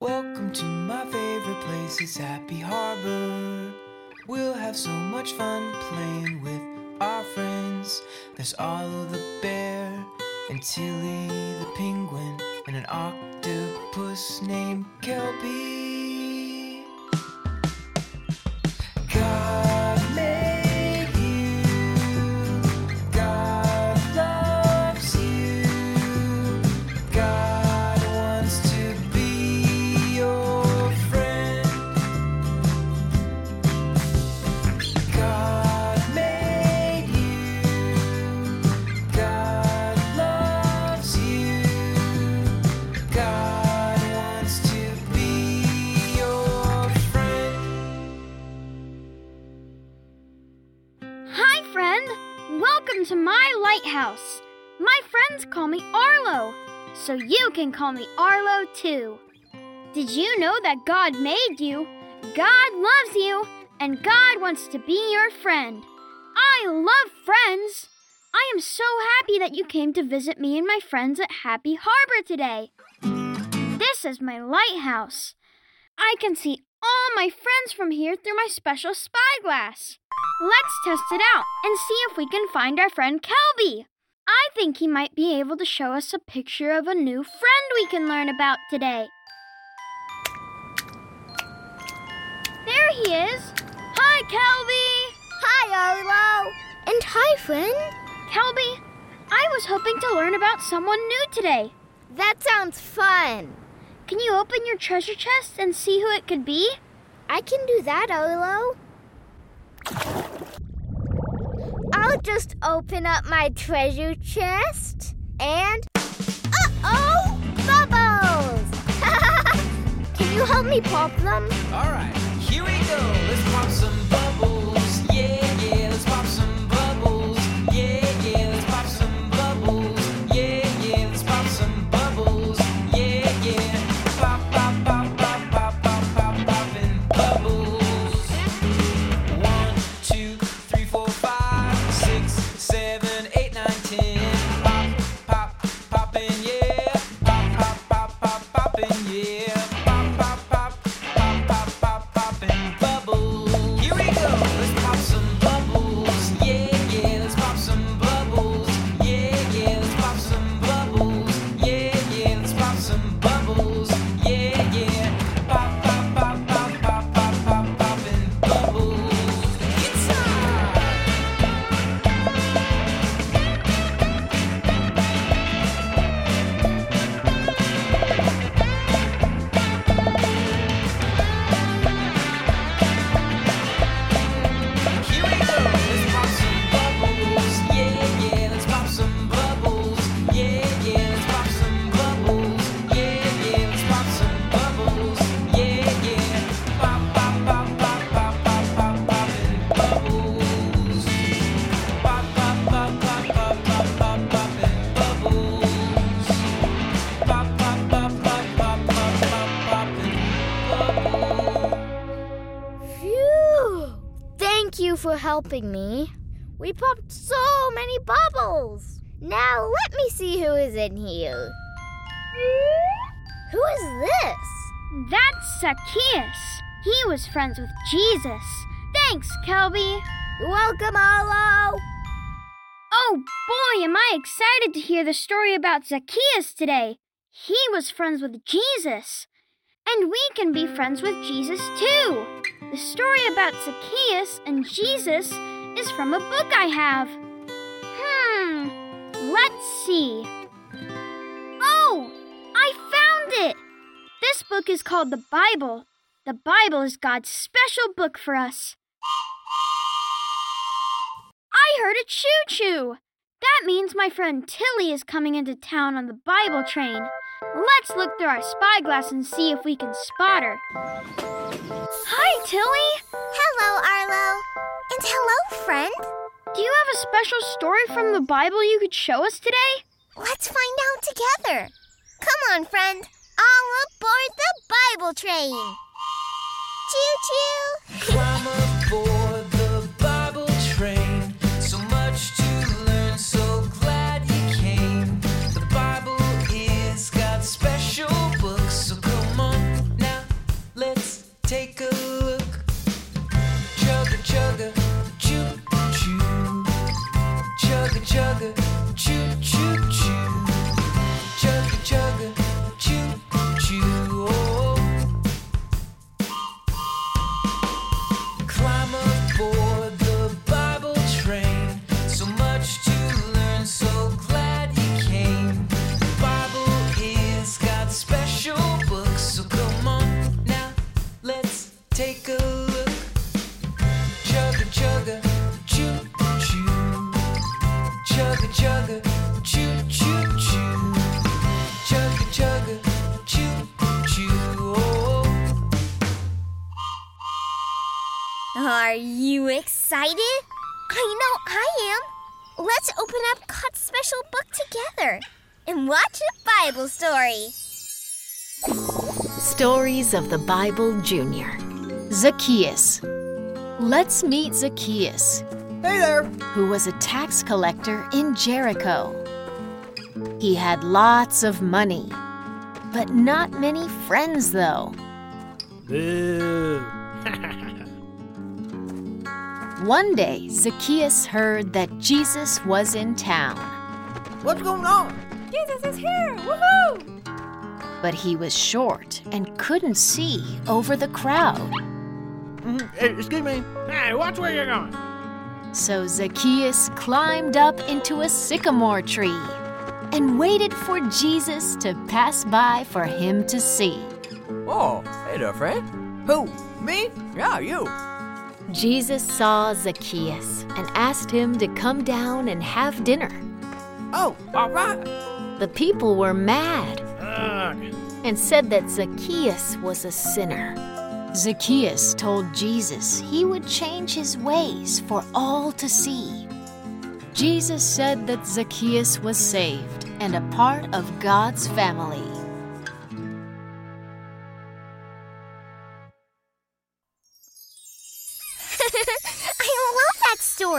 Welcome to my favorite place, it's Happy Harbor. We'll have so much fun playing with our friends. There's Arlo the bear, and Tilly the penguin, and an octopus named Kelby. My. My friends call me Arlo, so you can call me Arlo too. Did you know that God made you? God loves you, and God wants to be your friend. I love friends! I am so happy that you came to visit me and my friends at Happy Harbor today. This is my lighthouse. I can see all my friends from here through my special spyglass. Let's test it out and see if we can find our friend Kelby. I think he might be able to show us a picture of a new friend we can learn about today. There he is. Hi, Kelby. Hi, Arlo. And hi, friend. Kelby, I was hoping to learn about someone new today. That sounds fun. Can you open your treasure chest and see who it could be? I can do that, Arlo. I'll just open up my treasure chest and. Uh oh! Bubbles! can you help me pop them? Alright, here some for helping me. We popped so many bubbles. Now let me see who is in here. Who is this? That's Zacchaeus. He was friends with Jesus. Thanks, Kelby. You're welcome, Arlo. Oh boy, am I excited to hear the story about Zacchaeus today. He was friends with Jesus. And we can be friends with Jesus too. The story about Zacchaeus and Jesus is from a book I have. Hmm, let's see. Oh, I found it! This book is called the Bible. The Bible is God's special book for us. I heard a choo choo. That means my friend Tilly is coming into town on the Bible train. Let's look through our spyglass and see if we can spot her. Hi, Tilly. Hello, Arlo. And hello, friend. Do you have a special story from the Bible you could show us today? Let's find out together. Come on, friend. All aboard the Bible train. Choo choo. chugga chugga, choo choo. Are you excited? I know I am. Let's open up God's special book together and watch a Bible story. Stories of the Bible Junior. Zacchaeus. Let's meet Zacchaeus, Hey there. who was a tax collector in Jericho. He had lots of money, but not many friends, though. Boo. One day, Zacchaeus heard that Jesus was in town, What's going on? Jesus is here! Woohoo! but he was short and couldn't see over the crowd. Mhm. Hey, excuse me. Hey, watch where you're going. So Zacchaeus climbed up into a sycamore tree and waited for Jesus to pass by for him to see. Oh, hey there, friend. Who? Me? Yeah, you. Jesus saw Zacchaeus and asked him to come down and have dinner. Oh, all right. The people were mad Ugh. and said that Zacchaeus was a sinner. Zacchaeus told Jesus he would change his ways for all to see. Jesus said that Zacchaeus was saved and a part of God's family.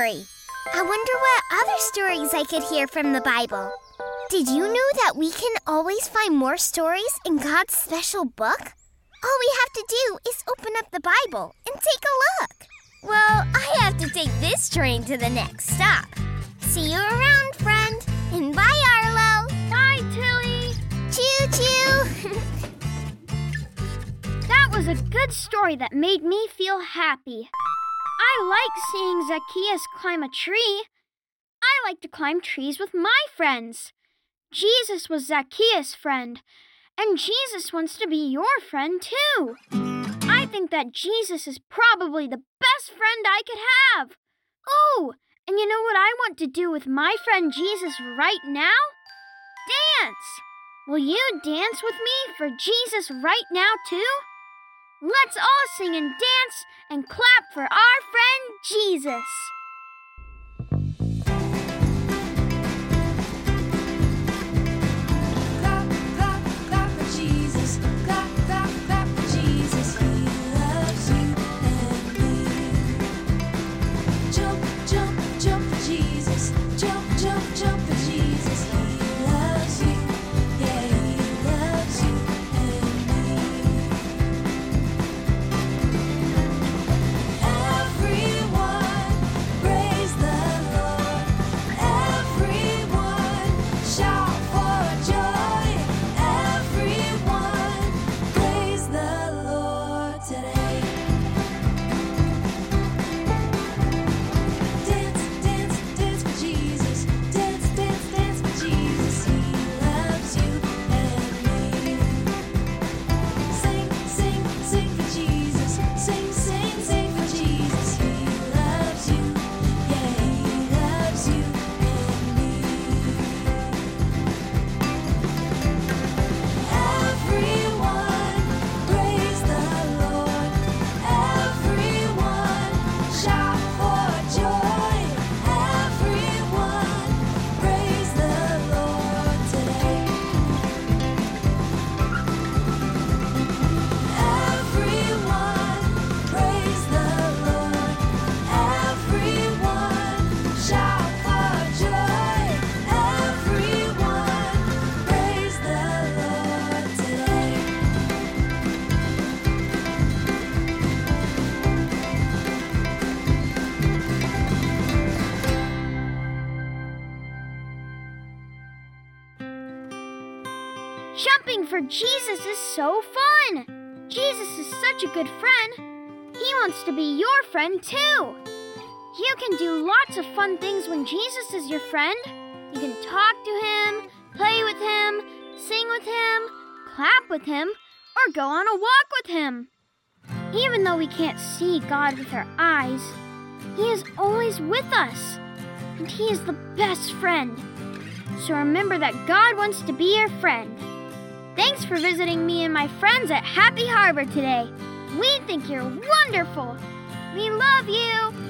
Story. I wonder what other stories I could hear from the Bible. Did you know that we can always find more stories in God's special book? All we have to do is open up the Bible and take a look. Well, I have to take this train to the next stop. See you around, friend. And bye, Arlo. Bye, Tilly. Choo choo. That was a good story that made me feel happy. I like seeing Zacchaeus climb a tree. I like to climb trees with my friends. Jesus was Zacchaeus' friend, and Jesus wants to be your friend too. I think that Jesus is probably the best friend I could have. Oh, and you know what I want to do with my friend Jesus right now? Dance! Will you dance with me for Jesus right now too? Let's all sing and dance and clap for our friend Jesus. For Jesus is so fun. Jesus is such a good friend. He wants to be your friend too. You can do lots of fun things when Jesus is your friend. You can talk to him, play with him, sing with him, clap with him, or go on a walk with him. Even though we can't see God with our eyes, He is always with us, and He is the best friend. So remember that God wants to be your friend. Thanks for visiting me and my friends at Happy Harbor today. We think you're wonderful. We love you.